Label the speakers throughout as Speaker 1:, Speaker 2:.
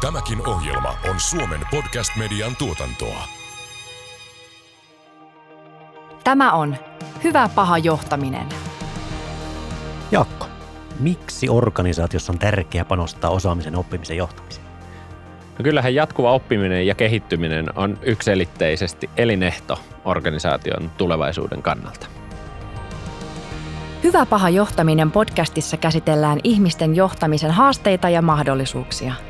Speaker 1: Tämäkin ohjelma on Suomen podcast-median tuotantoa.
Speaker 2: Tämä on Hyvä paha johtaminen.
Speaker 3: Jaakko, miksi organisaatiossa on tärkeää panostaa osaamisen oppimisen johtamiseen?
Speaker 4: No kyllähän jatkuva oppiminen ja kehittyminen on ykselitteisesti elinehto organisaation tulevaisuuden kannalta.
Speaker 2: Hyvä paha johtaminen podcastissa käsitellään ihmisten johtamisen haasteita ja mahdollisuuksia.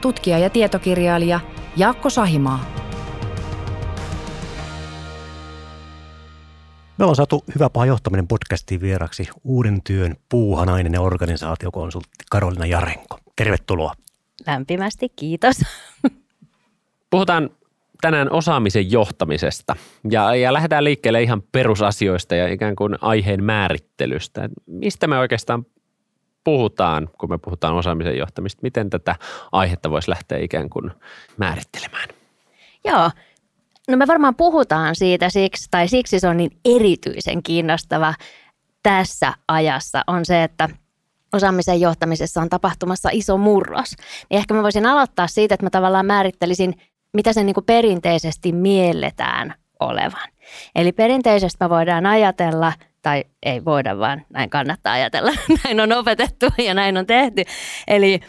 Speaker 2: tutkija ja tietokirjailija Jaakko Sahimaa.
Speaker 3: Me ollaan saatu Hyvä paha johtaminen podcastiin vieraksi uuden työn puuhanainen ja organisaatiokonsultti Karolina Jarenko. Tervetuloa.
Speaker 5: Lämpimästi kiitos.
Speaker 4: Puhutaan tänään osaamisen johtamisesta ja, ja lähdetään liikkeelle ihan perusasioista ja ikään kuin aiheen määrittelystä. Mistä me oikeastaan puhutaan, kun me puhutaan osaamisen johtamista? Miten tätä aihetta voisi lähteä ikään kuin määrittelemään?
Speaker 5: Joo, no me varmaan puhutaan siitä siksi, tai siksi se on niin erityisen kiinnostava tässä ajassa, on se, että osaamisen johtamisessa on tapahtumassa iso murros. Niin ehkä mä voisin aloittaa siitä, että mä tavallaan määrittelisin mitä se niin kuin perinteisesti mielletään olevan. Eli perinteisesti me voidaan ajatella, tai ei voida, vaan näin kannattaa ajatella, näin on opetettu ja näin on tehty. Eli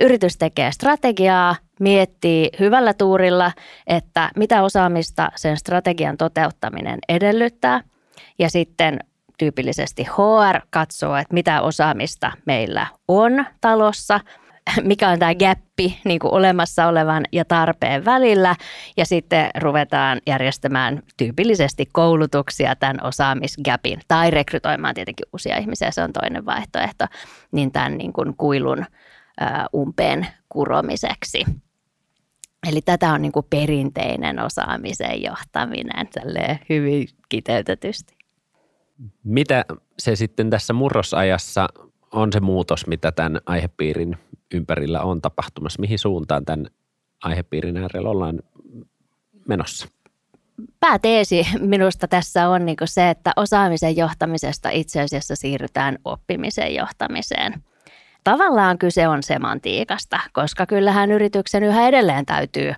Speaker 5: yritys tekee strategiaa, miettii hyvällä tuurilla, että mitä osaamista sen strategian toteuttaminen edellyttää. Ja sitten tyypillisesti HR katsoo, että mitä osaamista meillä on talossa – mikä on tämä gappi niin kuin olemassa olevan ja tarpeen välillä. Ja sitten ruvetaan järjestämään tyypillisesti koulutuksia tämän osaamisgapin tai rekrytoimaan tietenkin uusia ihmisiä, se on toinen vaihtoehto, niin tämän niin kuin kuilun umpeen kuromiseksi. Eli tätä on niin kuin perinteinen osaamisen johtaminen hyvin kiteytetysti.
Speaker 4: Mitä se sitten tässä murrosajassa on se muutos, mitä tämän aihepiirin ympärillä on tapahtumassa? Mihin suuntaan tämän aihepiirin äärellä ollaan menossa?
Speaker 5: Pääteesi minusta tässä on niin se, että osaamisen johtamisesta itse asiassa siirrytään oppimisen johtamiseen. Tavallaan kyse on semantiikasta, koska kyllähän yrityksen yhä edelleen täytyy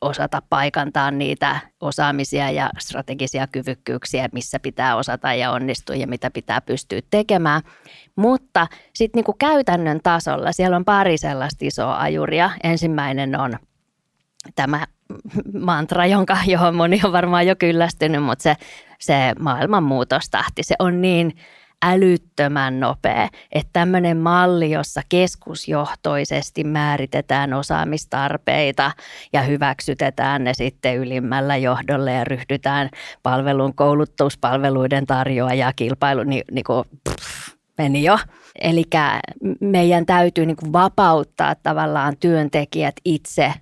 Speaker 5: osata paikantaa niitä osaamisia ja strategisia kyvykkyyksiä, missä pitää osata ja onnistua ja mitä pitää pystyä tekemään. Mutta sitten niinku käytännön tasolla siellä on pari sellaista isoa ajuria. Ensimmäinen on tämä mantra, jonka, johon moni on varmaan jo kyllästynyt, mutta se, se maailmanmuutostahti, se on niin – älyttömän nopea. Että tämmöinen malli, jossa keskusjohtoisesti määritetään osaamistarpeita ja hyväksytetään ne sitten ylimmällä johdolle ja ryhdytään palvelun koulutuspalveluiden tarjoaja kilpailu, niin, niin kuin, pff, meni jo. Eli meidän täytyy niin kuin vapauttaa tavallaan työntekijät itse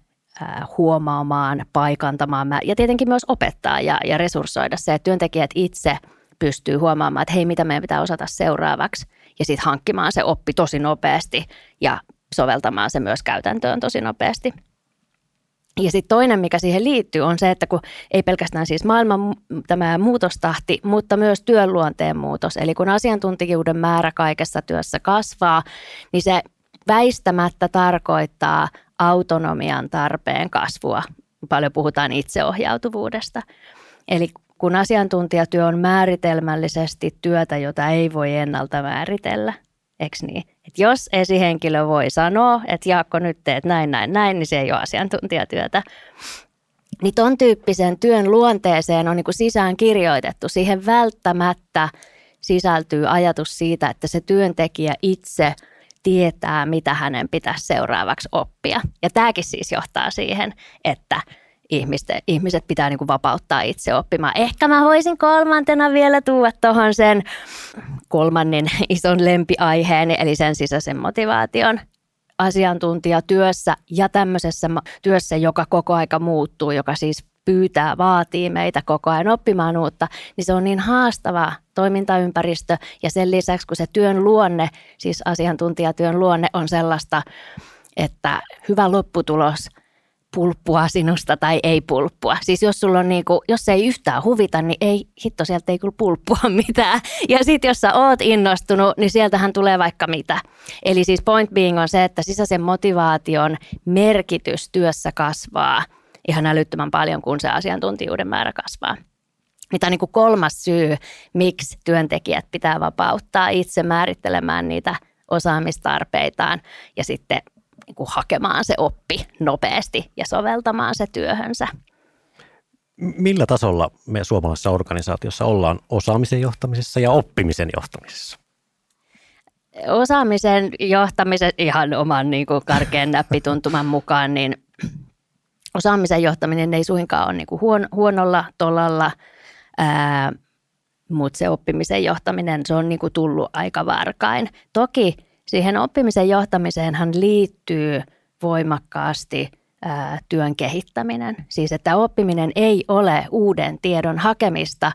Speaker 5: huomaamaan, paikantamaan ja tietenkin myös opettaa ja, ja resurssoida se, että työntekijät itse – pystyy huomaamaan, että hei, mitä meidän pitää osata seuraavaksi ja sitten hankkimaan se oppi tosi nopeasti ja soveltamaan se myös käytäntöön tosi nopeasti. Ja sitten toinen, mikä siihen liittyy, on se, että kun ei pelkästään siis maailman tämä muutostahti, mutta myös työn luonteen muutos. Eli kun asiantuntijuuden määrä kaikessa työssä kasvaa, niin se väistämättä tarkoittaa autonomian tarpeen kasvua. Paljon puhutaan itseohjautuvuudesta. Eli kun asiantuntijatyö on määritelmällisesti työtä, jota ei voi ennalta määritellä. Eikö niin? Et jos esihenkilö voi sanoa, että Jaakko nyt teet näin, näin, näin, niin se ei ole asiantuntijatyötä. Niin ton tyyppisen työn luonteeseen on niin sisään kirjoitettu. Siihen välttämättä sisältyy ajatus siitä, että se työntekijä itse tietää, mitä hänen pitäisi seuraavaksi oppia. Ja tämäkin siis johtaa siihen, että – ihmiset, ihmiset pitää niin kuin vapauttaa itse oppimaan. Ehkä mä voisin kolmantena vielä tuoda tuohon sen kolmannen ison lempiaiheen, eli sen sisäisen motivaation. asiantuntijatyössä ja tämmöisessä työssä, joka koko aika muuttuu, joka siis pyytää, vaatii meitä koko ajan oppimaan uutta, niin se on niin haastava toimintaympäristö ja sen lisäksi, kun se työn luonne, siis asiantuntijatyön luonne on sellaista, että hyvä lopputulos – pulppua sinusta tai ei pulppua. Siis jos sulla on niinku, jos se ei yhtään huvita, niin ei, hitto sieltä ei kyllä pulppua mitään. Ja sitten jos sä oot innostunut, niin sieltähän tulee vaikka mitä. Eli siis point being on se, että sisäisen motivaation merkitys työssä kasvaa ihan älyttömän paljon, kun se asiantuntijuuden määrä kasvaa. Mitä on niin kolmas syy, miksi työntekijät pitää vapauttaa itse määrittelemään niitä osaamistarpeitaan ja sitten niin kuin hakemaan se oppi nopeasti ja soveltamaan se työhönsä.
Speaker 3: Millä tasolla me suomalaisessa organisaatiossa ollaan osaamisen johtamisessa ja oppimisen johtamisessa?
Speaker 5: Osaamisen johtamisen ihan oman niin kuin karkean näppituntuman mukaan, niin osaamisen johtaminen ei suinkaan ole niin kuin huon, huonolla tolalla, mutta se oppimisen johtaminen, se on niin kuin tullut aika varkain. Toki siihen oppimisen johtamiseenhan liittyy voimakkaasti ää, työn kehittäminen. Siis että oppiminen ei ole uuden tiedon hakemista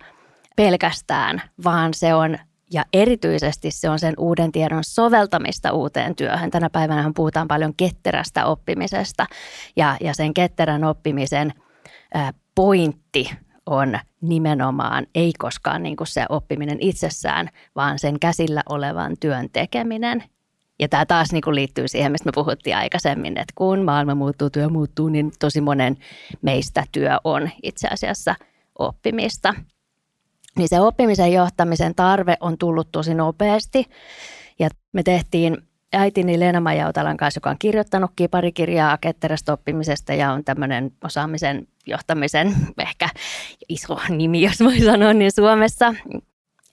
Speaker 5: pelkästään, vaan se on ja erityisesti se on sen uuden tiedon soveltamista uuteen työhön. Tänä päivänä puhutaan paljon ketterästä oppimisesta ja, ja sen ketterän oppimisen ää, pointti on nimenomaan ei koskaan niin kuin se oppiminen itsessään, vaan sen käsillä olevan työn tekeminen ja tämä taas niin kuin liittyy siihen, mistä me puhuttiin aikaisemmin, että kun maailma muuttuu, työ muuttuu, niin tosi monen meistä työ on itse asiassa oppimista. Niin se oppimisen johtamisen tarve on tullut tosi nopeasti. Ja me tehtiin äitini Leena Majautalan kanssa, joka on kirjoittanut parikirjaa ketterästä oppimisesta ja on tämmöinen osaamisen johtamisen ehkä iso nimi, jos voi sanoa, niin Suomessa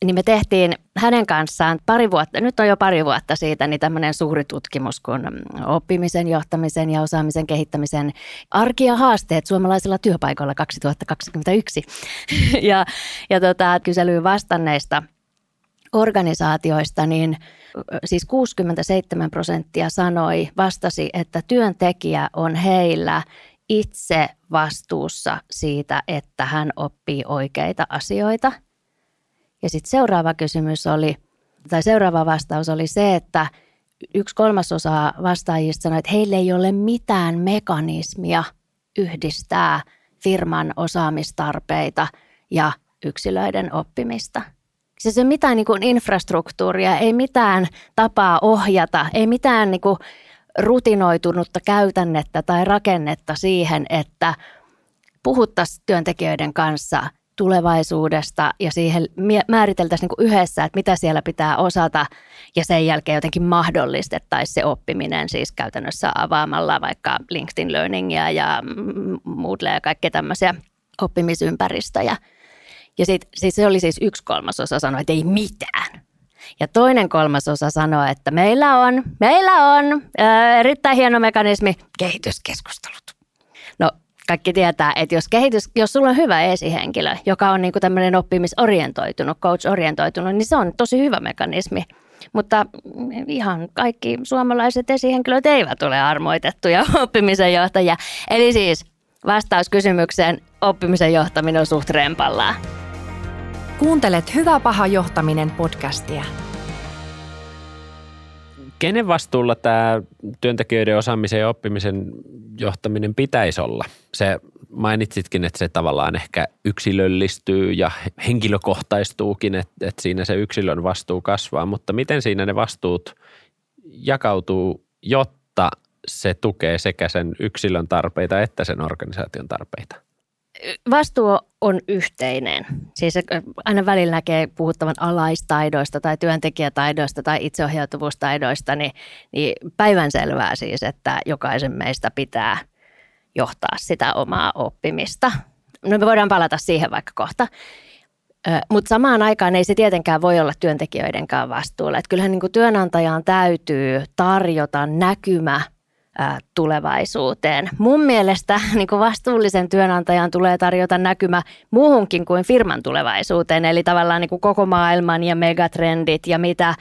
Speaker 5: niin me tehtiin hänen kanssaan pari vuotta, nyt on jo pari vuotta siitä, niin tämmöinen suuri tutkimus kuin oppimisen, johtamisen ja osaamisen kehittämisen arki ja haasteet suomalaisilla työpaikoilla 2021. ja ja tota, kyselyyn vastanneista organisaatioista, niin siis 67 prosenttia sanoi, vastasi, että työntekijä on heillä itse vastuussa siitä, että hän oppii oikeita asioita – ja sitten seuraava kysymys oli, tai seuraava vastaus oli se, että yksi kolmasosa vastaajista sanoi, että heillä ei ole mitään mekanismia yhdistää firman osaamistarpeita ja yksilöiden oppimista. Siis ei mitään niin kuin infrastruktuuria, ei mitään tapaa ohjata, ei mitään niin kuin rutinoitunutta käytännettä tai rakennetta siihen, että puhuttaisiin työntekijöiden kanssa – tulevaisuudesta ja siihen määriteltäisiin niin yhdessä, että mitä siellä pitää osata ja sen jälkeen jotenkin mahdollistettaisiin se oppiminen siis käytännössä avaamalla vaikka LinkedIn Learningia ja Moodle ja kaikkea tämmöisiä oppimisympäristöjä. Ja sit, siis se oli siis yksi kolmasosa sanoi, että ei mitään. Ja toinen kolmasosa sanoi, että meillä on, meillä on ää, erittäin hieno mekanismi, kehityskeskustelut. Kaikki tietää, että jos, kehitys, jos sulla on hyvä esihenkilö, joka on niin tämmöinen oppimisorientoitunut, coach-orientoitunut, niin se on tosi hyvä mekanismi. Mutta ihan kaikki suomalaiset esihenkilöt eivät ole armoitettuja oppimisen johtajia. Eli siis vastaus kysymykseen, oppimisen johtaminen on suht rempallaan.
Speaker 2: Kuuntelet Hyvä paha johtaminen podcastia
Speaker 4: kenen vastuulla tämä työntekijöiden osaamisen ja oppimisen johtaminen pitäisi olla? Se mainitsitkin, että se tavallaan ehkä yksilöllistyy ja henkilökohtaistuukin, että, että siinä se yksilön vastuu kasvaa, mutta miten siinä ne vastuut jakautuu, jotta se tukee sekä sen yksilön tarpeita että sen organisaation tarpeita?
Speaker 5: Vastuu on yhteinen. Siis aina välillä näkee puhuttavan alaistaidoista tai työntekijätaidoista tai itseohjautuvuustaidoista, niin, niin päivänselvää siis, että jokaisen meistä pitää johtaa sitä omaa oppimista. No me voidaan palata siihen vaikka kohta. Mutta samaan aikaan ei se tietenkään voi olla työntekijöidenkään vastuulla. Et kyllähän niin työnantajan täytyy tarjota näkymä tulevaisuuteen. Mun mielestä niin kuin vastuullisen työnantajan tulee tarjota näkymä muuhunkin kuin firman tulevaisuuteen, eli tavallaan niin kuin koko maailman ja megatrendit ja mitä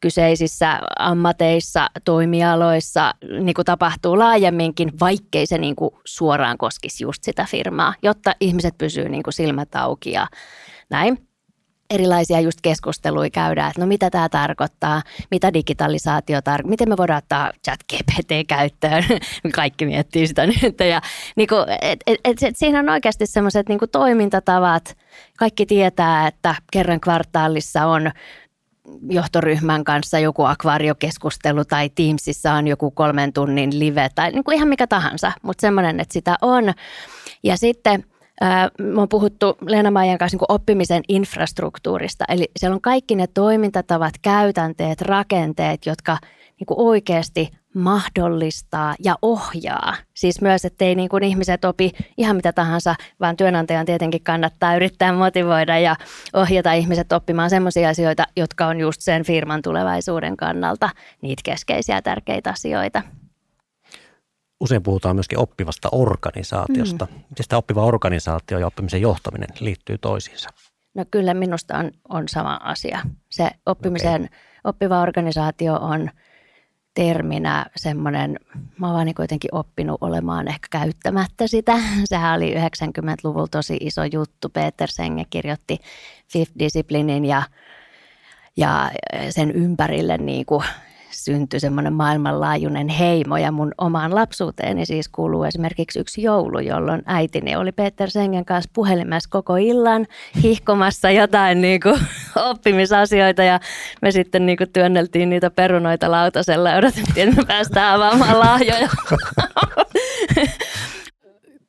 Speaker 5: kyseisissä ammateissa, toimialoissa niin kuin tapahtuu laajemminkin, vaikkei se niin kuin suoraan koskisi just sitä firmaa, jotta ihmiset pysyvät niin silmät auki ja näin erilaisia just keskusteluja käydään, että no mitä tämä tarkoittaa, mitä digitalisaatio tarkoittaa, miten me voidaan ottaa chat GPT käyttöön, kaikki miettii sitä nyt. Ja niin kuin, et, et, et, et siinä on oikeasti semmoiset niin toimintatavat, kaikki tietää, että kerran kvartaalissa on johtoryhmän kanssa joku akvaariokeskustelu tai Teamsissa on joku kolmen tunnin live tai niin kuin ihan mikä tahansa, mutta semmoinen, että sitä on. Ja sitten – me on puhuttu Leena Maijan kanssa niin oppimisen infrastruktuurista, eli siellä on kaikki ne toimintatavat, käytänteet, rakenteet, jotka niin kuin oikeasti mahdollistaa ja ohjaa. Siis myös, ettei niin kuin ihmiset opi ihan mitä tahansa, vaan työnantajan tietenkin kannattaa yrittää motivoida ja ohjata ihmiset oppimaan sellaisia asioita, jotka on just sen firman tulevaisuuden kannalta niitä keskeisiä tärkeitä asioita
Speaker 3: usein puhutaan myöskin oppivasta organisaatiosta. Mm. Miten tämä oppiva organisaatio ja oppimisen johtaminen liittyy toisiinsa?
Speaker 5: No kyllä minusta on, on sama asia. Se oppimisen okay. oppiva organisaatio on terminä semmoinen, mä oon vaan kuitenkin oppinut olemaan ehkä käyttämättä sitä. Sehän oli 90-luvulla tosi iso juttu. Peter Senge kirjoitti Fifth Disciplinin ja, ja sen ympärille niin kuin syntyi semmoinen maailmanlaajuinen heimo ja mun omaan lapsuuteeni siis kuuluu esimerkiksi yksi joulu, jolloin äitini oli Peter Sengen kanssa puhelimessa koko illan hihkomassa jotain niin kuin oppimisasioita ja me sitten niin kuin työnneltiin niitä perunoita lautasella ja odotettiin, että me päästään avaamaan lahjoja.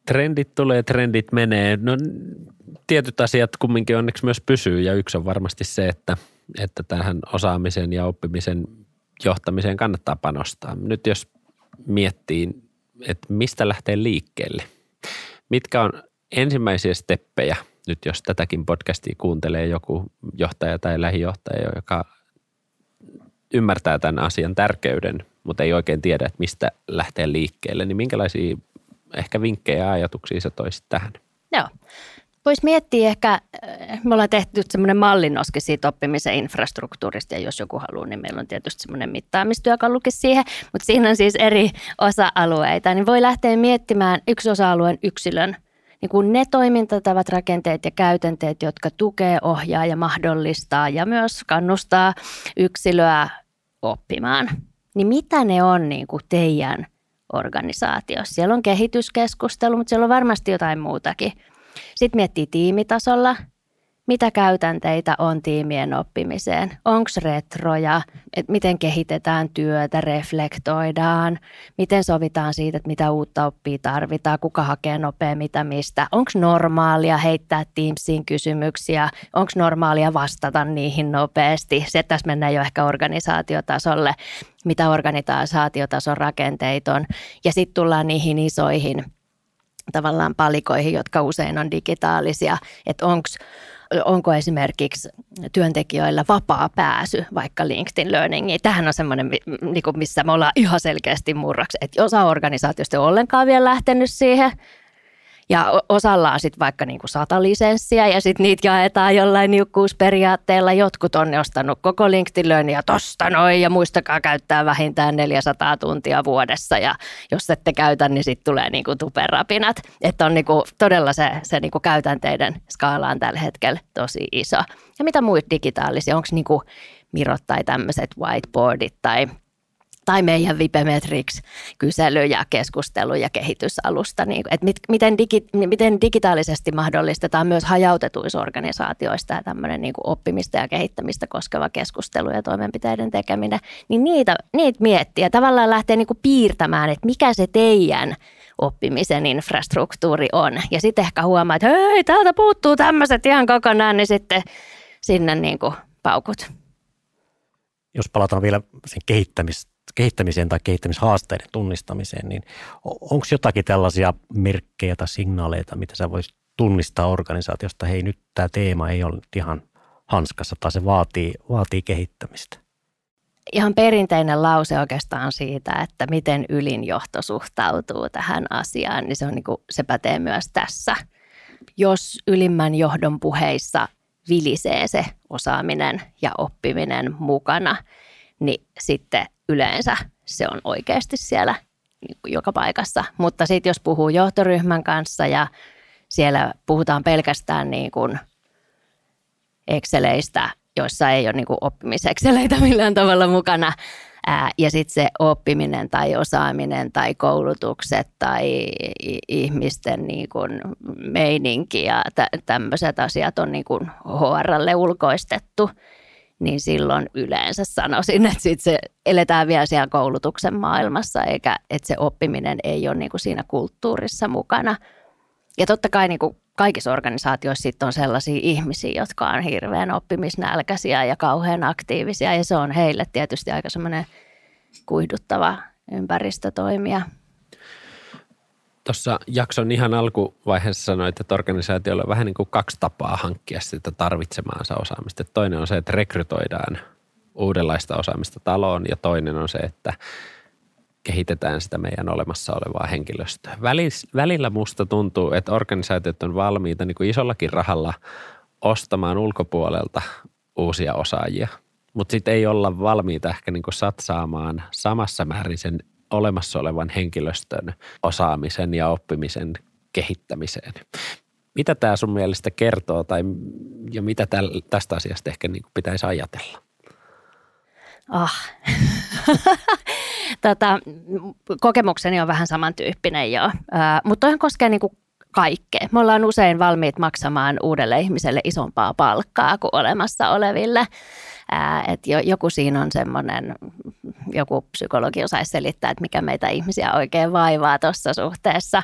Speaker 4: Trendit tulee, trendit menee. No tietyt asiat kumminkin onneksi myös pysyy ja yksi on varmasti se, että, että tähän osaamisen ja oppimisen johtamiseen kannattaa panostaa. Nyt jos miettii, että mistä lähtee liikkeelle, mitkä on ensimmäisiä steppejä, nyt jos tätäkin podcastia kuuntelee joku johtaja tai lähijohtaja, joka ymmärtää tämän asian tärkeyden, mutta ei oikein tiedä, että mistä lähtee liikkeelle, niin minkälaisia ehkä vinkkejä ja ajatuksia sä toisit tähän?
Speaker 5: Joo. Voisi miettiä ehkä, äh, me ollaan tehty semmoinen mallinnoski siitä oppimisen infrastruktuurista ja jos joku haluaa, niin meillä on tietysti semmoinen mittaamistyökalukin siihen, mutta siinä on siis eri osa-alueita, niin voi lähteä miettimään yksi osa-alueen yksilön niin kuin ne toimintatavat, rakenteet ja käytänteet, jotka tukee, ohjaa ja mahdollistaa ja myös kannustaa yksilöä oppimaan. Niin mitä ne on niin kuin teidän organisaatiossa? Siellä on kehityskeskustelu, mutta siellä on varmasti jotain muutakin – sitten miettii tiimitasolla, mitä käytänteitä on tiimien oppimiseen. Onko retroja, että miten kehitetään työtä, reflektoidaan, miten sovitaan siitä, että mitä uutta oppia tarvitaan, kuka hakee nopea mitä mistä. Onko normaalia heittää Teamsiin kysymyksiä, onko normaalia vastata niihin nopeasti. Se, tässä mennään jo ehkä organisaatiotasolle, mitä organisaatiotason rakenteet on. Ja sitten tullaan niihin isoihin – tavallaan palikoihin, jotka usein on digitaalisia, että onko onko esimerkiksi työntekijöillä vapaa pääsy vaikka LinkedIn Learningiin. Tähän on semmoinen, niinku, missä me ollaan ihan selkeästi murraksi, että osa organisaatiosta ole ollenkaan vielä lähtenyt siihen – ja osalla on sitten vaikka niinku sata lisenssiä ja sitten niitä jaetaan jollain niukkuusperiaatteella. Jotkut on ostanut koko LinkedIn ja tosta noin ja muistakaa käyttää vähintään 400 tuntia vuodessa. Ja jos ette käytä, niin sitten tulee niinku tuperapinat. Että on niinku todella se, se niinku käytänteiden skaala on tällä hetkellä tosi iso. Ja mitä muita digitaalisia? Onko niinku Mirot tai tämmöiset whiteboardit tai – tai meidän Vipemetrix-kysely ja keskustelu ja kehitysalusta, niin, että mit, miten, digi, miten digitaalisesti mahdollistetaan myös hajautetuissa organisaatioista ja tämmöinen niin kuin oppimista ja kehittämistä koskeva keskustelu ja toimenpiteiden tekeminen, niin niitä, niitä miettiä. Tavallaan lähtee niin kuin piirtämään, että mikä se teidän oppimisen infrastruktuuri on. Ja sitten ehkä huomaa, että hei, täältä puuttuu tämmöiset ihan kokonaan, niin sitten sinne niin kuin paukut.
Speaker 3: Jos palataan vielä sen kehittämistä kehittämiseen tai kehittämishaasteiden tunnistamiseen, niin onko jotakin tällaisia merkkejä tai signaaleita, mitä sä voisit tunnistaa organisaatiosta, hei nyt tämä teema ei ole ihan hanskassa tai se vaatii, vaatii kehittämistä?
Speaker 5: ihan perinteinen lause oikeastaan siitä, että miten ylinjohto suhtautuu tähän asiaan, niin se, on niin kuin, se pätee myös tässä. Jos ylimmän johdon puheissa vilisee se osaaminen ja oppiminen mukana, niin sitten yleensä se on oikeasti siellä niin joka paikassa. Mutta sitten jos puhuu johtoryhmän kanssa ja siellä puhutaan pelkästään niin kuin Exceleistä, joissa ei ole niin kuin oppimisekseleitä millään tavalla mukana, Ää, ja sitten se oppiminen tai osaaminen tai koulutukset tai ihmisten niin kuin meininki ja tä- tämmöiset asiat on niin kuin HRlle ulkoistettu, niin silloin yleensä sanoisin, että sit se eletään vielä siellä koulutuksen maailmassa, eikä että se oppiminen ei ole niin kuin siinä kulttuurissa mukana. Ja totta kai niin kuin kaikissa organisaatioissa sitten on sellaisia ihmisiä, jotka on hirveän oppimisnälkäisiä ja kauhean aktiivisia ja se on heille tietysti aika semmoinen kuiduttava ympäristö toimia.
Speaker 4: Tuossa jakson ihan alkuvaiheessa sanoit, että organisaatiolla on vähän niin kuin kaksi tapaa hankkia sitä tarvitsemaansa osaamista. Toinen on se, että rekrytoidaan uudenlaista osaamista taloon ja toinen on se, että kehitetään sitä meidän olemassa olevaa henkilöstöä. Välillä musta tuntuu, että organisaatiot on valmiita niin kuin isollakin rahalla ostamaan ulkopuolelta uusia osaajia, mutta sitten ei olla valmiita ehkä niin kuin satsaamaan samassa määrin sen olemassa olevan henkilöstön osaamisen ja oppimisen kehittämiseen. Mitä tämä sun mielestä kertoo tai ja mitä tästä asiasta ehkä niin pitäisi ajatella?
Speaker 5: Ah. tota, kokemukseni on vähän samantyyppinen jo, mutta toihan koskee niin kuin kaikkea. Me ollaan usein valmiit maksamaan uudelle ihmiselle isompaa palkkaa kuin olemassa oleville. Että joku siinä on semmoinen, joku psykologi osaisi selittää, että mikä meitä ihmisiä oikein vaivaa tuossa suhteessa.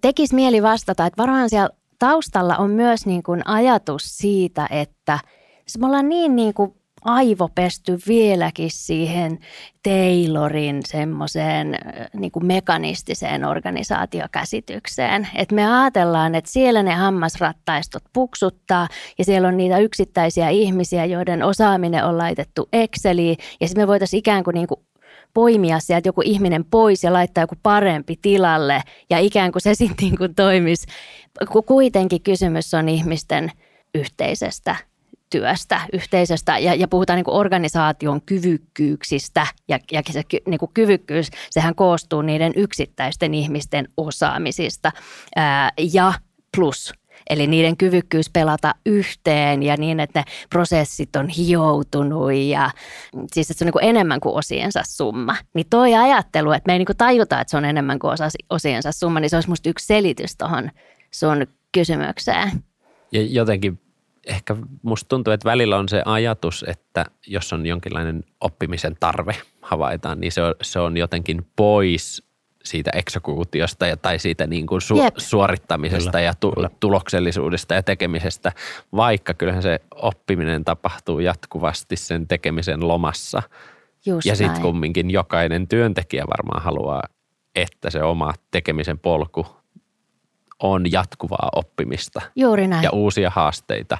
Speaker 5: Tekisi mieli vastata, että varmaan siellä taustalla on myös niin kuin ajatus siitä, että me ollaan niin, niin kuin aivopesty vieläkin siihen Taylorin semmoiseen niin mekanistiseen organisaatiokäsitykseen. Että me ajatellaan, että siellä ne hammasrattaistot puksuttaa ja siellä on niitä yksittäisiä ihmisiä, joiden osaaminen on laitettu Exceliin ja sitten me voitaisiin ikään kuin, niin kuin poimia sieltä joku ihminen pois ja laittaa joku parempi tilalle ja ikään kuin se sitten niin kuin toimisi. Kuitenkin kysymys on ihmisten yhteisestä työstä, yhteisöstä ja, ja puhutaan niin kuin organisaation kyvykkyyksistä ja, ja se niin kuin kyvykkyys, sehän koostuu niiden yksittäisten ihmisten osaamisista ää, ja plus Eli niiden kyvykkyys pelata yhteen ja niin, että ne prosessit on hioutunut ja siis että se on niin kuin enemmän kuin osiensa summa. Niin toi ajattelu, että me ei niin kuin tajuta, että se on enemmän kuin osiensa summa, niin se olisi musta yksi selitys tuohon sun kysymykseen.
Speaker 4: Ja jotenkin ehkä musta tuntuu, että välillä on se ajatus, että jos on jonkinlainen oppimisen tarve havaitaan, niin se on, se on jotenkin pois siitä eksekuutiosta ja, tai siitä niin kuin su, suorittamisesta kyllä, ja tu, kyllä. tuloksellisuudesta ja tekemisestä, vaikka kyllähän se oppiminen tapahtuu jatkuvasti sen tekemisen lomassa.
Speaker 5: Just
Speaker 4: ja sitten kumminkin jokainen työntekijä varmaan haluaa, että se oma tekemisen polku on jatkuvaa oppimista.
Speaker 5: Juuri näin.
Speaker 4: Ja uusia haasteita,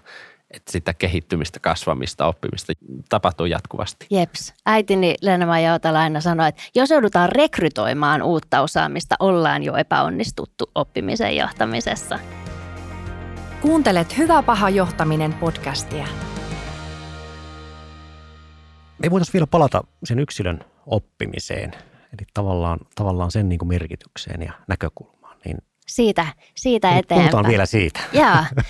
Speaker 4: että sitä kehittymistä, kasvamista, oppimista tapahtuu jatkuvasti.
Speaker 5: Jeps. Äitini Lena Joutala aina sanoi, että jos joudutaan rekrytoimaan uutta osaamista, ollaan jo epäonnistuttu oppimisen johtamisessa.
Speaker 2: Kuuntelet Hyvä paha johtaminen podcastia.
Speaker 3: Me voitaisiin vielä palata sen yksilön oppimiseen, eli tavallaan, tavallaan sen niin kuin merkitykseen ja näkökulmaan. Niin
Speaker 5: siitä, siitä eteenpäin.
Speaker 3: Puhutaan vielä siitä.
Speaker 5: Joo.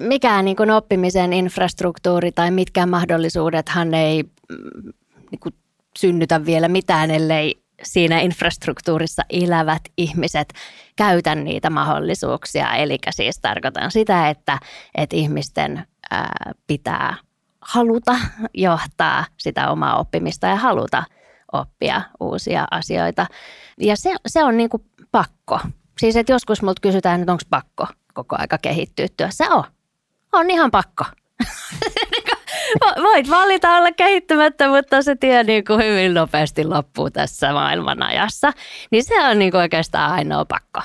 Speaker 5: Mikään niin kuin oppimisen infrastruktuuri tai mitkään mahdollisuudethan ei mm, niin kuin synnytä vielä mitään, ellei siinä infrastruktuurissa elävät ihmiset käytä niitä mahdollisuuksia. Eli siis tarkoitan sitä, että, että ihmisten pitää haluta johtaa sitä omaa oppimista ja haluta oppia uusia asioita. Ja se, se on niin kuin pakko. Siis että joskus multa kysytään, että onko pakko koko aika kehittyä työssä. On. On ihan pakko. Voit valita olla kehittymättä, mutta se tie niin kuin hyvin nopeasti loppuu tässä maailmanajassa. Niin se on niin kuin oikeastaan ainoa pakko.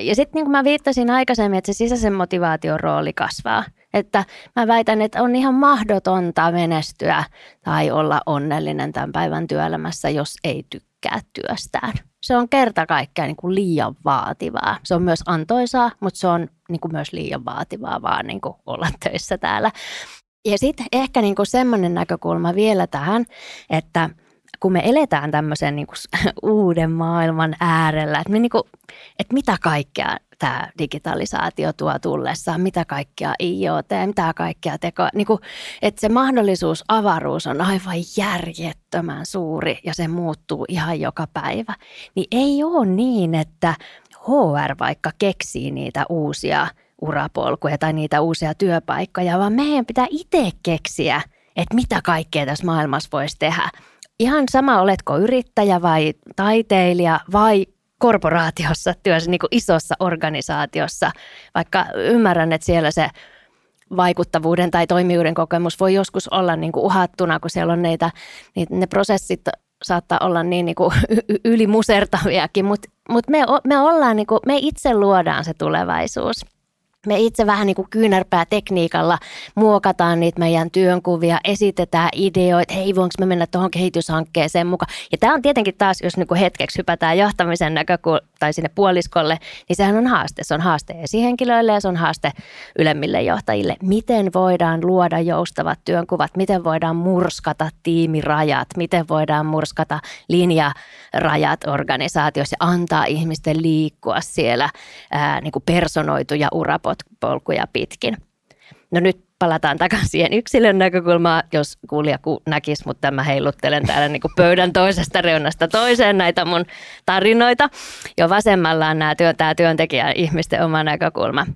Speaker 5: Ja sitten niin kuin mä viittasin aikaisemmin, että se sisäisen motivaation rooli kasvaa. Että mä väitän, että on ihan mahdotonta menestyä tai olla onnellinen tämän päivän työelämässä, jos ei tykkää työstään. Se on kerta kaikkiaan niin kuin liian vaativaa. Se on myös antoisaa, mutta se on niin kuin myös liian vaativaa vaan niin kuin olla töissä täällä. Ja sitten ehkä niin kuin semmoinen näkökulma vielä tähän, että – kun me eletään tämmöisen niin kuin uuden maailman äärellä, että, me niin kuin, että mitä kaikkea tämä digitalisaatio tuo tullessaan, mitä kaikkea IoT, mitä kaikkea teko, niin kuin, että se mahdollisuus, avaruus on aivan järjettömän suuri ja se muuttuu ihan joka päivä. Niin ei ole niin, että HR vaikka keksii niitä uusia urapolkuja tai niitä uusia työpaikkoja, vaan meidän pitää itse keksiä, että mitä kaikkea tässä maailmassa voisi tehdä ihan sama, oletko yrittäjä vai taiteilija vai korporaatiossa, työssä niin kuin isossa organisaatiossa, vaikka ymmärrän, että siellä se vaikuttavuuden tai toimijuuden kokemus voi joskus olla niin kuin uhattuna, kun siellä on neitä, niin ne prosessit saattaa olla niin, niin kuin ylimusertaviakin, mutta mut me, me, ollaan, niin kuin, me itse luodaan se tulevaisuus me itse vähän niin kuin kyynärpää tekniikalla muokataan niitä meidän työnkuvia, esitetään ideoita, hei voinko me mennä tuohon kehityshankkeeseen mukaan. Ja tämä on tietenkin taas, jos niin kuin hetkeksi hypätään johtamisen näkökulmasta tai sinne puoliskolle, niin sehän on haaste. Se on haaste esihenkilöille ja se on haaste ylemmille johtajille. Miten voidaan luoda joustavat työnkuvat, miten voidaan murskata tiimirajat, miten voidaan murskata linjarajat organisaatiossa ja antaa ihmisten liikkua siellä ää, niin kuin personoituja urapolkuja pitkin. No nyt palataan takaisin siihen yksilön näkökulmaan, jos kuulija näkisi, mutta mä heiluttelen täällä niin kuin pöydän toisesta reunasta toiseen näitä mun tarinoita. Jo vasemmalla on nämä tämä työntekijä ihmisten oma näkökulma.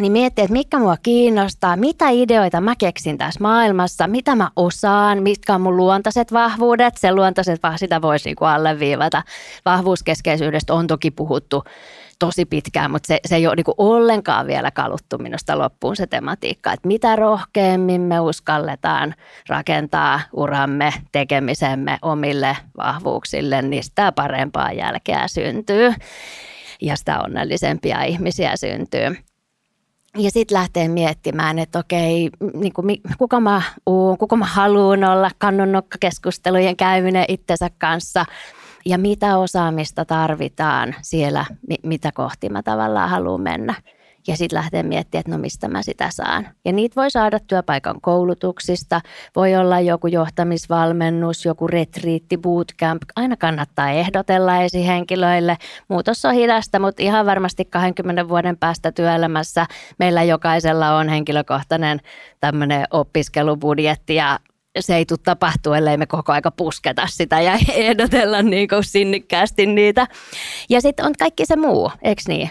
Speaker 5: Niin miettii, että mikä mua kiinnostaa, mitä ideoita mä keksin tässä maailmassa, mitä mä osaan, mitkä on mun luontaiset vahvuudet. Se luontaiset, vaan sitä voisi niin alleviivata. Vahvuuskeskeisyydestä on toki puhuttu tosi pitkään, mutta se, se ei ole niin ollenkaan vielä kaluttu minusta loppuun se tematiikka, että mitä rohkeammin me uskalletaan rakentaa uramme tekemisemme omille vahvuuksille, niin sitä parempaa jälkeä syntyy ja sitä onnellisempia ihmisiä syntyy. Ja sitten lähtee miettimään, että okei, niin kuin, kuka mä oon, kuka mä haluan olla kannonnokkakeskustelujen käyminen itsensä kanssa – ja mitä osaamista tarvitaan siellä, mitä kohti mä tavallaan haluan mennä. Ja sitten lähtee miettimään, että no mistä mä sitä saan. Ja niitä voi saada työpaikan koulutuksista, voi olla joku johtamisvalmennus, joku retriitti, bootcamp. Aina kannattaa ehdotella esihenkilöille. Muutos on hidasta, mutta ihan varmasti 20 vuoden päästä työelämässä meillä jokaisella on henkilökohtainen tämmöinen opiskelubudjetti ja se ei tule tapahtua, ellei me koko aika pusketa sitä ja ehdotella niin sinnikkäästi niitä. Ja sitten on kaikki se muu, eikö niin?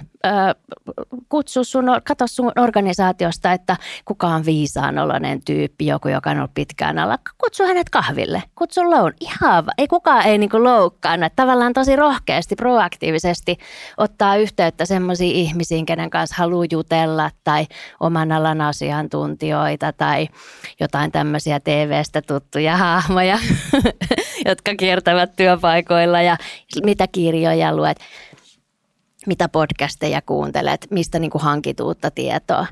Speaker 5: Kutsu sun, katso sun organisaatiosta, että kuka on viisaan oloinen tyyppi, joku, joka on ollut pitkään alla. Kutsu hänet kahville, kutsu loun. Ihan, ei kukaan ei niinku loukkaa. Tavallaan tosi rohkeasti, proaktiivisesti ottaa yhteyttä semmoisiin ihmisiin, kenen kanssa haluaa jutella tai oman alan asiantuntijoita tai jotain tämmöisiä TV-stä tuttuja hahmoja, jotka kiertävät työpaikoilla ja mitä kirjoja luet mitä podcasteja kuuntelet, mistä niin kuin hankit uutta tietoa.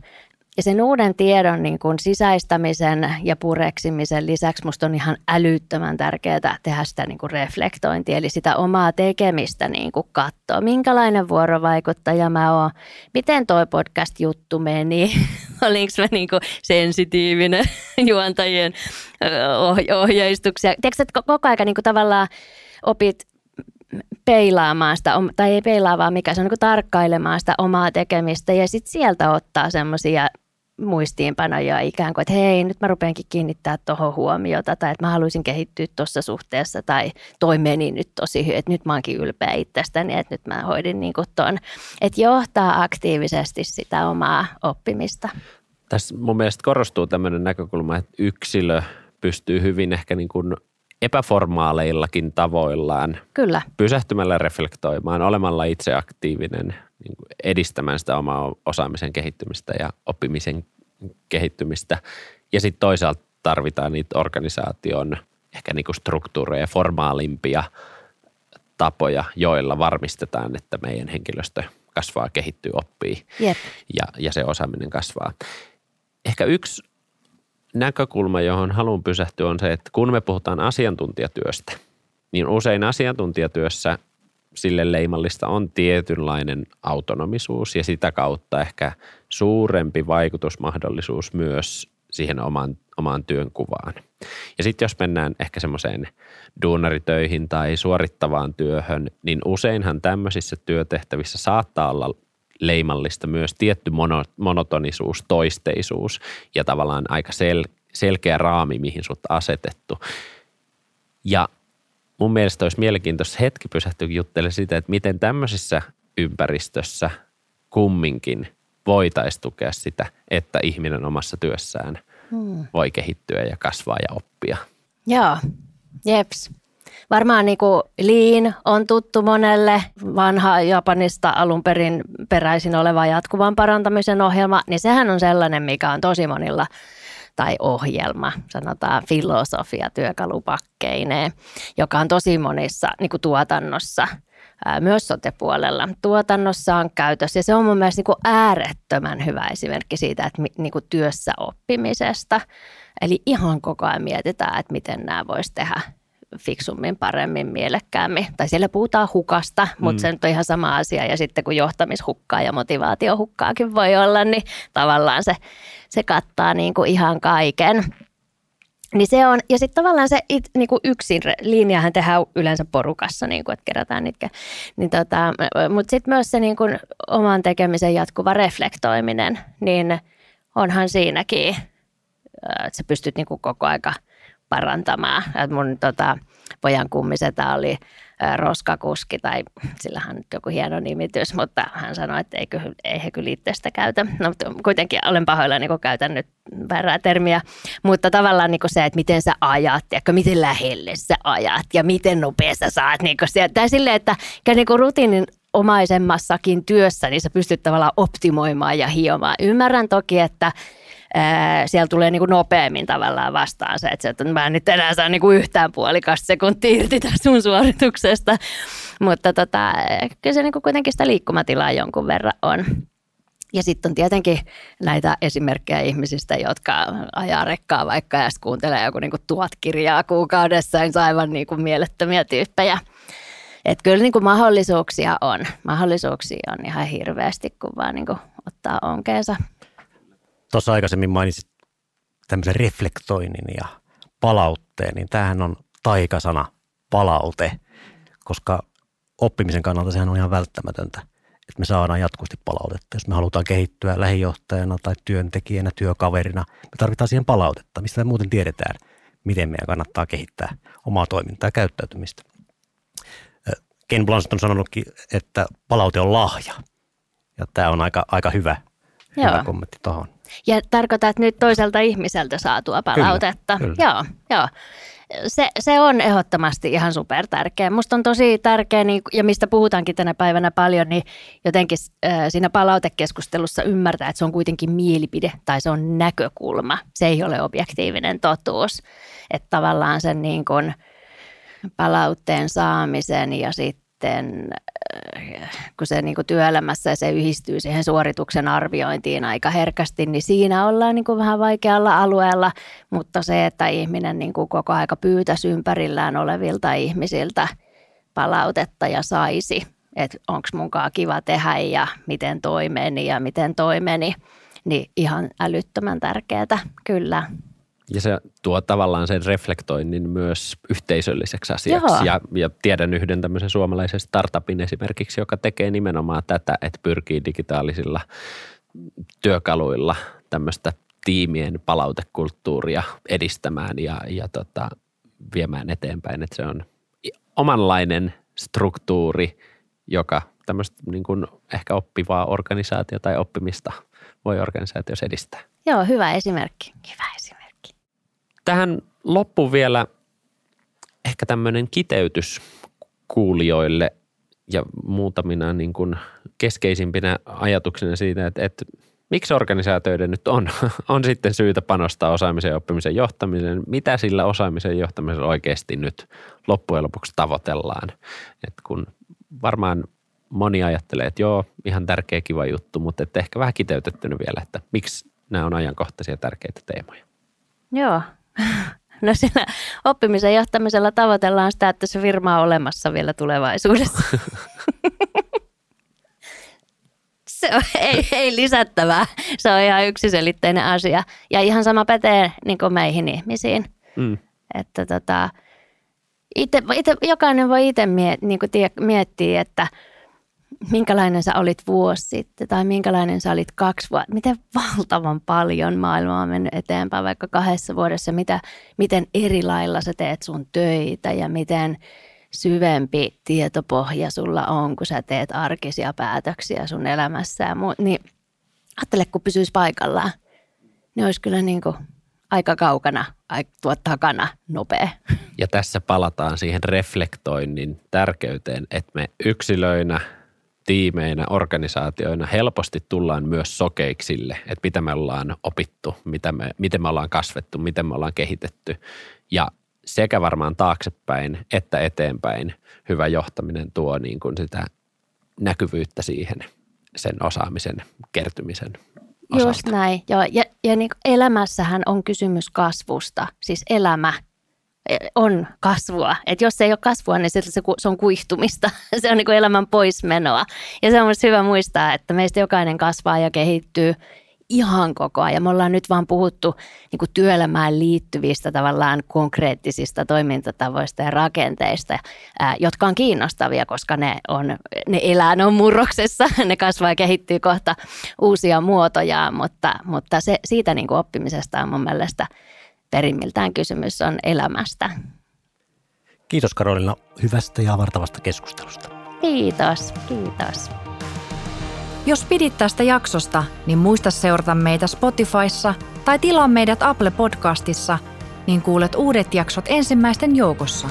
Speaker 5: Ja sen uuden tiedon niin kuin sisäistämisen ja pureksimisen lisäksi musta on ihan älyttömän tärkeää tehdä sitä niin kuin reflektointia, eli sitä omaa tekemistä niin kuin katsoa. Minkälainen vuorovaikuttaja mä oon, miten toi podcast-juttu meni, olinko mä niin kuin sensitiivinen juontajien ohjeistuksia. Tiedätkö, että koko ajan niin kuin tavallaan opit peilaamaan sitä, tai ei peilaa vaan mikä se on niin tarkkailemaan sitä omaa tekemistä ja sitten sieltä ottaa semmoisia muistiinpanoja ikään kuin, että hei, nyt mä rupeankin kiinnittää tuohon huomiota tai että mä haluaisin kehittyä tuossa suhteessa tai toi meni nyt tosi hyvin, että nyt mä oonkin ylpeä itsestäni, että nyt mä hoidin niin kuin ton. Että johtaa aktiivisesti sitä omaa oppimista.
Speaker 4: Tässä mun mielestä korostuu tämmöinen näkökulma, että yksilö pystyy hyvin ehkä niin kuin epäformaaleillakin tavoillaan.
Speaker 5: Kyllä.
Speaker 4: Pysähtymällä reflektoimaan, olemalla itse aktiivinen, niin edistämään sitä omaa osaamisen kehittymistä ja oppimisen kehittymistä. Ja sitten toisaalta tarvitaan niitä organisaation ehkä niin kuin struktuureja, formaalimpia tapoja, joilla varmistetaan, että meidän henkilöstö kasvaa, kehittyy, oppii
Speaker 5: Jep.
Speaker 4: ja, ja se osaaminen kasvaa. ehkä yksi näkökulma, johon haluan pysähtyä on se, että kun me puhutaan asiantuntijatyöstä, niin usein asiantuntijatyössä sille leimallista on tietynlainen autonomisuus ja sitä kautta ehkä suurempi vaikutusmahdollisuus myös siihen omaan, omaan työnkuvaan. Ja sitten jos mennään ehkä semmoiseen duunaritöihin tai suorittavaan työhön, niin useinhan tämmöisissä työtehtävissä saattaa olla leimallista myös tietty mono, monotonisuus, toisteisuus ja tavallaan aika sel, selkeä raami, mihin sut asetettu. Ja mun mielestä olisi mielenkiintoista hetki pysähtyä juttelemaan siitä, että miten tämmöisessä ympäristössä kumminkin voitaisiin tukea sitä, että ihminen omassa työssään hmm. voi kehittyä ja kasvaa ja oppia.
Speaker 5: Joo, jeps. Varmaan niin kuin Lean on tuttu monelle, vanha Japanista alun perin peräisin oleva jatkuvan parantamisen ohjelma, niin sehän on sellainen, mikä on tosi monilla tai ohjelma, sanotaan filosofia työkalupakkeineen, joka on tosi monissa niin kuin tuotannossa myös sotepuolella. Tuotannossa on käytössä ja se on mun mielestä niin kuin äärettömän hyvä esimerkki siitä, että niin kuin työssä oppimisesta. Eli ihan koko ajan mietitään, että miten nämä voisi tehdä fiksummin, paremmin, mielekkäämmin. Tai siellä puhutaan hukasta, mutta mm. se nyt on ihan sama asia. Ja sitten kun johtamishukkaa ja motivaatiohukkaakin voi olla, niin tavallaan se, se kattaa niin kuin ihan kaiken. Niin se on, ja sitten tavallaan se it, niin kuin yksin, linjahan tehdään yleensä porukassa, niin kuin, että kerätään niitä. Niin tota, mutta sitten myös se niin kuin oman tekemisen jatkuva reflektoiminen, niin onhan siinäkin, että sä pystyt niin kuin koko aika – parantamaan. Et mun tota, pojan kummisetä oli roskakuski tai sillähän nyt joku hieno nimitys, mutta hän sanoi, että ei, ei he kyllä itse sitä käytä. No, mutta kuitenkin olen pahoilla, niin käytän nyt väärää termiä, mutta tavallaan niin se, että miten sä ajat, ja miten lähelle sä ajat ja miten nopeasti sä saat niin. Tai silleen, että niin rutiinin omaisemmassakin työssä, niin sä pystyt tavallaan optimoimaan ja hiomaan. Ymmärrän toki, että siellä tulee niin kuin nopeammin tavallaan vastaan se, että, että mä en nyt enää saa niin kuin yhtään puolikasta sekuntia irti tästä sun suorituksesta. Mutta tota, kyllä se niin kuin kuitenkin sitä liikkumatilaa jonkun verran on. Ja sitten on tietenkin näitä esimerkkejä ihmisistä, jotka ajaa rekkaa vaikka ja kuuntelee joku niinku tuhat kirjaa kuukaudessa, niin aivan niinku mielettömiä tyyppejä. Että kyllä niinku mahdollisuuksia on. Mahdollisuuksia on ihan hirveästi, kun vaan niinku ottaa onkeensa
Speaker 3: tuossa aikaisemmin mainitsit tämmöisen reflektoinnin ja palautteen, niin tämähän on taikasana palaute, koska oppimisen kannalta sehän on ihan välttämätöntä, että me saadaan jatkuvasti palautetta. Jos me halutaan kehittyä lähijohtajana tai työntekijänä, työkaverina, me tarvitaan siihen palautetta, mistä me muuten tiedetään, miten meidän kannattaa kehittää omaa toimintaa ja käyttäytymistä. Ken Blanchett on sanonutkin, että palaute on lahja. Ja tämä on aika, aika hyvä, hyvä kommentti tuohon.
Speaker 5: Ja tarkoitat nyt toiselta ihmiseltä saatua palautetta.
Speaker 3: Kyllä, kyllä.
Speaker 5: Joo, joo. Se, se on ehdottomasti ihan super tärkeä. Musta on tosi tärkeä, niin, ja mistä puhutaankin tänä päivänä paljon, niin jotenkin äh, siinä palautekeskustelussa ymmärtää, että se on kuitenkin mielipide tai se on näkökulma. Se ei ole objektiivinen totuus. Että tavallaan sen niin kuin palautteen saamisen ja sitten sitten äh, kun se niin kuin työelämässä se yhdistyy siihen suorituksen arviointiin aika herkästi, niin siinä ollaan niin kuin vähän vaikealla alueella, mutta se, että ihminen niin kuin koko aika pyytäisi ympärillään olevilta ihmisiltä palautetta ja saisi, että onko munkaan kiva tehdä ja miten toimeni ja miten toimeni, niin ihan älyttömän tärkeää, kyllä.
Speaker 4: Ja se tuo tavallaan sen reflektoinnin myös yhteisölliseksi asiaksi. Ja, ja tiedän yhden tämmöisen suomalaisen startupin esimerkiksi, joka tekee nimenomaan tätä, että pyrkii digitaalisilla työkaluilla tämmöistä tiimien palautekulttuuria edistämään ja, ja tota, viemään eteenpäin. Että se on omanlainen struktuuri, joka tämmöistä niin kuin ehkä oppivaa organisaatiota tai oppimista voi organisaatiossa edistää.
Speaker 5: Joo, hyvä esimerkki. Hyvä esimerkki.
Speaker 4: Tähän loppu vielä ehkä tämmöinen kiteytys kuulijoille ja muutamina niin kuin keskeisimpinä ajatuksena siitä, että, että miksi organisaatioiden nyt on, on sitten syytä panostaa osaamisen ja oppimisen johtamiseen. Mitä sillä osaamisen johtamisella oikeasti nyt loppujen lopuksi tavoitellaan? Et kun varmaan moni ajattelee, että joo, ihan tärkeä kiva juttu, mutta että ehkä vähän kiteytettynä vielä, että miksi nämä on ajankohtaisia tärkeitä teemoja.
Speaker 5: Joo. No siinä oppimisen johtamisella tavoitellaan sitä, että se firma on olemassa vielä tulevaisuudessa. se on, ei, ei lisättävää. Se on ihan yksiselitteinen asia. Ja ihan sama pätee niin kuin meihin ihmisiin. Mm. Että tota, ite, ite, jokainen voi itse miet, niin miettiä, että minkälainen sä olit vuosi sitten tai minkälainen sä olit kaksi vuotta. Miten valtavan paljon maailma on mennyt eteenpäin vaikka kahdessa vuodessa. Mitä, miten eri lailla sä teet sun töitä ja miten syvempi tietopohja sulla on, kun sä teet arkisia päätöksiä sun elämässä. Ja muu, niin ajattele, kun pysyisi paikallaan. Ne olisi kyllä niin kuin aika kaukana, tuo takana nopea.
Speaker 4: Ja tässä palataan siihen reflektoinnin tärkeyteen, että me yksilöinä, tiimeinä, organisaatioina helposti tullaan myös sokeiksille, että mitä me ollaan opittu, mitä me, miten me ollaan kasvettu, miten me ollaan kehitetty. Ja sekä varmaan taaksepäin että eteenpäin hyvä johtaminen tuo niin kuin sitä näkyvyyttä siihen sen osaamisen kertymisen osalta.
Speaker 5: Just näin, joo. Ja, ja niin elämässähän on kysymys kasvusta, siis elämä on kasvua. Et jos ei ole kasvua, niin se, se on kuihtumista. Se on niin kuin elämän poismenoa. Ja se on myös hyvä muistaa, että meistä jokainen kasvaa ja kehittyy ihan koko ajan. Me ollaan nyt vaan puhuttu niin kuin työelämään liittyvistä tavallaan konkreettisista toimintatavoista ja rakenteista, ää, jotka on kiinnostavia, koska ne, on, ne elää, ne on murroksessa, ne kasvaa ja kehittyy kohta uusia muotoja, mutta, mutta se, siitä niin kuin oppimisesta on mun mielestä perimmiltään kysymys on elämästä.
Speaker 3: Kiitos Karolina hyvästä ja avartavasta keskustelusta.
Speaker 5: Kiitos, kiitos.
Speaker 2: Jos pidit tästä jaksosta, niin muista seurata meitä Spotifyssa tai tilaa meidät Apple Podcastissa, niin kuulet uudet jaksot ensimmäisten joukossa.